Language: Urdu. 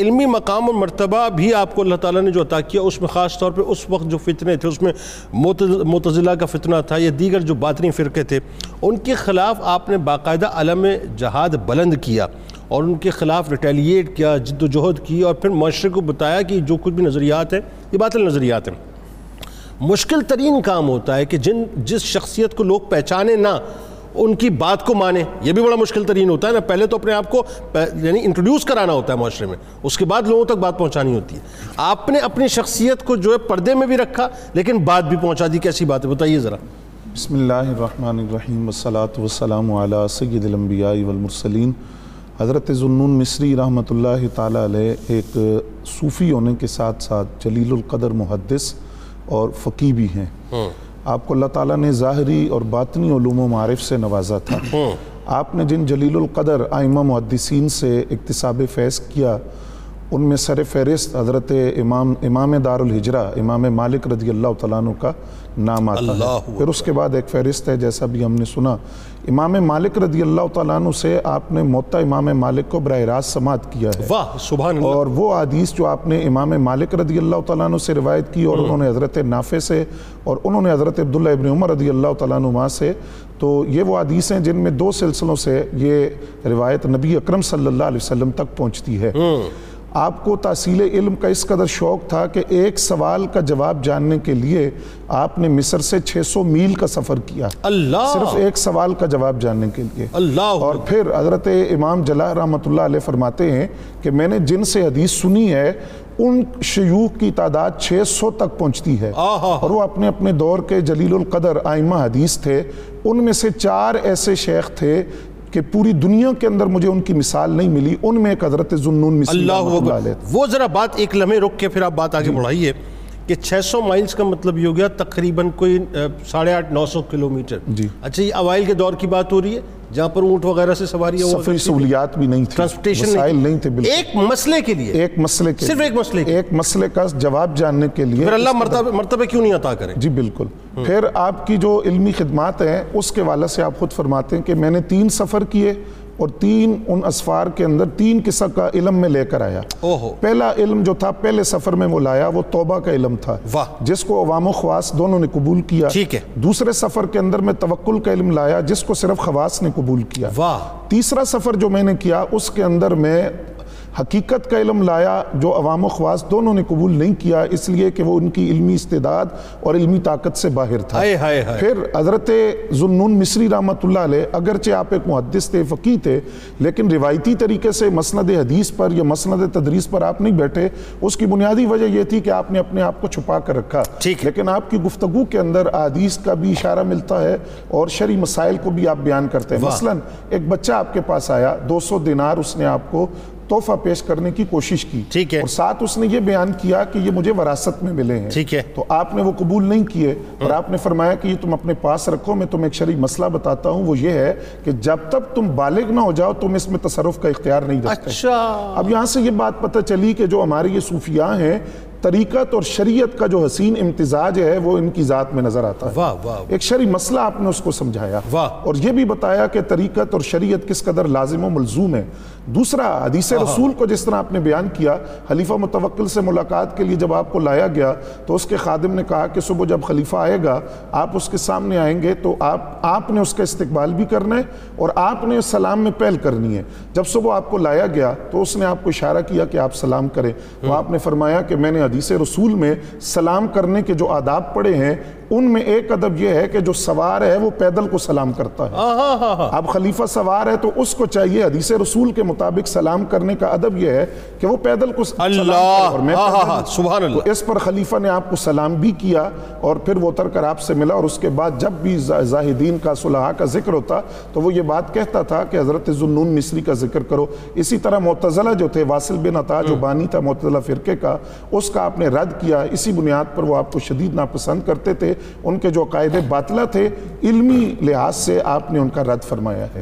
علمی مقام اور مرتبہ بھی آپ کو اللہ تعالیٰ نے جو عطا کیا، اس میں خاص طور پہ اس وقت جو فتنے تھے، اس میں متضلہ کا فتنہ تھا یا دیگر جو باطنی فرقے تھے، ان کے خلاف آپ نے باقاعدہ علم جہاد بلند کیا اور ان کے خلاف ریٹیلیٹ کیا، جد و جہد کی اور پھر معاشرے کو بتایا کہ جو کچھ بھی نظریات ہیں، یہ باطل نظریات ہیں۔ مشکل ترین کام ہوتا ہے کہ جن، جس شخصیت کو لوگ پہچانے نہ ان کی بات کو مانے یہ بھی بڑا مشکل ترین ہوتا ہے نا پہلے تو اپنے آپ کو یعنی انٹروڈیوس کرانا ہوتا ہے معاشرے میں اس کے بعد لوگوں تک بات پہنچانی ہوتی ہے۔ آپ نے اپنی شخصیت کو جو ہے پردے میں بھی رکھا لیکن بات بھی پہنچا دی کیسی بات ہے؟ بتائیے ذرا۔ بسم اللہ الرحمن الرحیم والصلاة والسلام علی سید الانبیاء والمرسلین۔ حضرت ذنون مصری رحمۃ اللہ تعالیٰ علیہ ایک صوفی ہونے کے ساتھ ساتھ جلیل القدر محدث اور فقی بھی ہیں۔ آپ کو اللہ تعالیٰ نے ظاہری اور باطنی علوم و معارف سے نوازا تھا۔ آپ نے جن جلیل القدر آئمہ محدثین سے اقتصاب فیض کیا ان میں سر فہرست حضرت امام امام دار الحجرہ امام مالک رضی اللہ تعالیٰ عنہ کا نام آتا ہے۔ پھر اس کے بعد ایک فہرست ہے جیسا بھی ہم نے سنا۔ امام مالک رضی اللہ تعالیٰ عنہ سے آپ نے موتا امام مالک کو براہ راست سماعت کیا ہے۔ واہ سبحان اللہ۔ اور وہ حدیث جو آپ نے امام مالک رضی اللہ تعالیٰ عنہ سے روایت کی اور انہوں نے حضرت نافع سے اور انہوں نے حضرت عبداللہ ابن عمر رضی اللہ تعالیٰ عنہ سے تو یہ وہ حدیث ہیں جن میں دو سلسلوں سے یہ روایت نبی اکرم صلی اللہ علیہ وسلم تک پہنچتی ہے۔ آپ کو تحصیل علم کا اس قدر شوق تھا کہ ایک سوال کا جواب جاننے کے لیے آپ نے مصر سے چھ سو میل کا سفر کیا۔ اللہ! صرف ایک سوال کا جواب جاننے کے لیے۔ اللہ! اور پھر حضرت امام جلال رحمۃ اللہ علیہ فرماتے ہیں کہ میں نے جن سے حدیث سنی ہے ان شیوخ کی تعداد چھ سو تک پہنچتی ہے۔ اور وہ اپنے اپنے دور کے جلیل القدر آئمہ حدیث تھے۔ ان میں سے چار ایسے شیخ تھے کہ پوری دنیا کے اندر مجھے ان کی مثال نہیں ملی ان میں ایک حضرت ذنون مصری اللہ وہ ذرا بات ایک لمحے رک کے پھر آپ بات آگے جی۔ بڑھائیے کہ چھ سو مائلز کا مطلب یہ ہو گیا تقریباً کوئی ساڑھے آٹھ نو سو کلومیٹر جی۔ اچھا یہ اوائل کے دور کی بات ہو رہی ہے؟ جہاں پر اونٹ وغیرہ سے سواری سفری سہولیات بھی نہیں تھی۔ ٹرانسپورٹیشن نہیں تھے بالکل۔ ایک مسئلے کے لیے۔ ایک مسئلے کے صرف ایک مسئلے ایک مسئلے کا جواب جاننے کے لیے پھر اللہ مرتبہ مرتبہ کیوں نہیں عطا کرے؟ جی بالکل۔ پھر آپ کی جو علمی خدمات ہیں اس کے والد سے آپ خود فرماتے ہیں کہ میں نے تین سفر کیے۔ اور تین ان اسفار کے اندر تین قسم کا علم میں لے کر آیا۔ پہلا علم جو تھا پہلے سفر میں وہ لایا وہ توبہ کا علم تھا۔ جس کو عوام و خواص دونوں نے قبول کیا۔ دوسرے سفر کے اندر میں توکل کا علم لایا جس کو صرف خواص نے قبول کیا۔ تیسرا سفر جو میں نے کیا اس کے اندر میں حقیقت کا علم لایا جو عوام و خواص دونوں نے قبول نہیں کیا اس لیے کہ وہ ان کی علمی استعداد اور علمی طاقت سے باہر تھا۔ پھر حضرت ذنون مصری رحمت اللہ علیہ اگرچہ آپ ایک محدث تھے فقی تھے لیکن روایتی طریقے سے مسند حدیث پر یا مسند تدریس پر آپ نہیں بیٹھے۔ اس کی بنیادی وجہ یہ تھی کہ آپ نے اپنے آپ کو چھپا کر رکھا۔ لیکن آپ کی گفتگو کے اندر حدیث کا بھی اشارہ ملتا ہے اور شرعی مسائل کو بھی آپ بیان کرتے ہیں۔ مثلا ایک بچہ آپ کے پاس آیا دو سو دینار اس نے آپ کو تحفہ پیش کرنے کی کوشش کی ٹھیک ہے۔ اور ساتھ اس نے یہ بیان کیا کہ یہ مجھے وراثت میں ملے ہیں۔ ٹھیک ہے۔ تو آپ نے وہ قبول نہیں کیے اور آپ نے فرمایا کہ یہ تم اپنے پاس رکھو میں تمہیں ایک شرعی مسئلہ بتاتا ہوں وہ یہ ہے کہ جب تک تم بالغ نہ ہو جاؤ تم اس میں تصرف کا اختیار نہیں رکھتے۔ اچھا۔ اب یہاں سے یہ بات پتہ چلی کہ جو ہمارے یہ صوفیاء ہیں طریقت اور شریعت کا جو حسین امتزاج ہے وہ ان کی ذات میں نظر آتا ہے۔ ایک شرعی مسئلہ آپ نے اس کو سمجھایا۔ اور یہ بھی بتایا کہ طریقت اور شریعت کس قدر لازم و ملزوم ہے۔ دوسرا حدیث رسول کو جس طرح آپ نے بیان کیا خلیفہ متوکل سے ملاقات کے لیے جب آپ کو لایا گیا تو اس کے خادم نے کہا کہ صبح جب خلیفہ آئے گا آپ اس کے سامنے آئیں گے تو آپ آپ نے اس کا استقبال بھی کرنا ہے اور آپ نے سلام میں پہل کرنی ہے۔ جب صبح آپ کو لایا گیا تو اس نے آپ کو اشارہ کیا کہ آپ سلام کریں۔ تو آپ نے فرمایا کہ میں نے حدیث رسول میں سلام کرنے کے جو آداب پڑے ہیں ان میں ایک ادب یہ ہے کہ جو سوار ہے وہ پیدل کو سلام کرتا ہے۔ اب خلیفہ سوار ہے تو اس کو چاہیے حدیث رسول کے مطابق سلام کرنے کا ادب یہ ہے کہ وہ پیدل کو اللہ۔ اس پر خلیفہ نے آپ کو سلام بھی کیا اور پھر وہ اتر کر آپ سے ملا اور اس کے بعد جب بھی زاہدین کا صلحہ کا ذکر ہوتا تو وہ یہ بات کہتا تھا کہ حضرت ذنون مصری کا ذکر کرو۔ اسی طرح معتزلہ جو تھے واصل بن عطا جو بانی تھا معتزلہ فرقے کا اس کا آپ نے رد کیا۔ اسی بنیاد پر وہ آپ کو شدید ناپسند کرتے تھے۔ ان کے جو قائد باطلہ تھے، علمی لحاظ سے آپ نے ان کا رد فرمایا ہے۔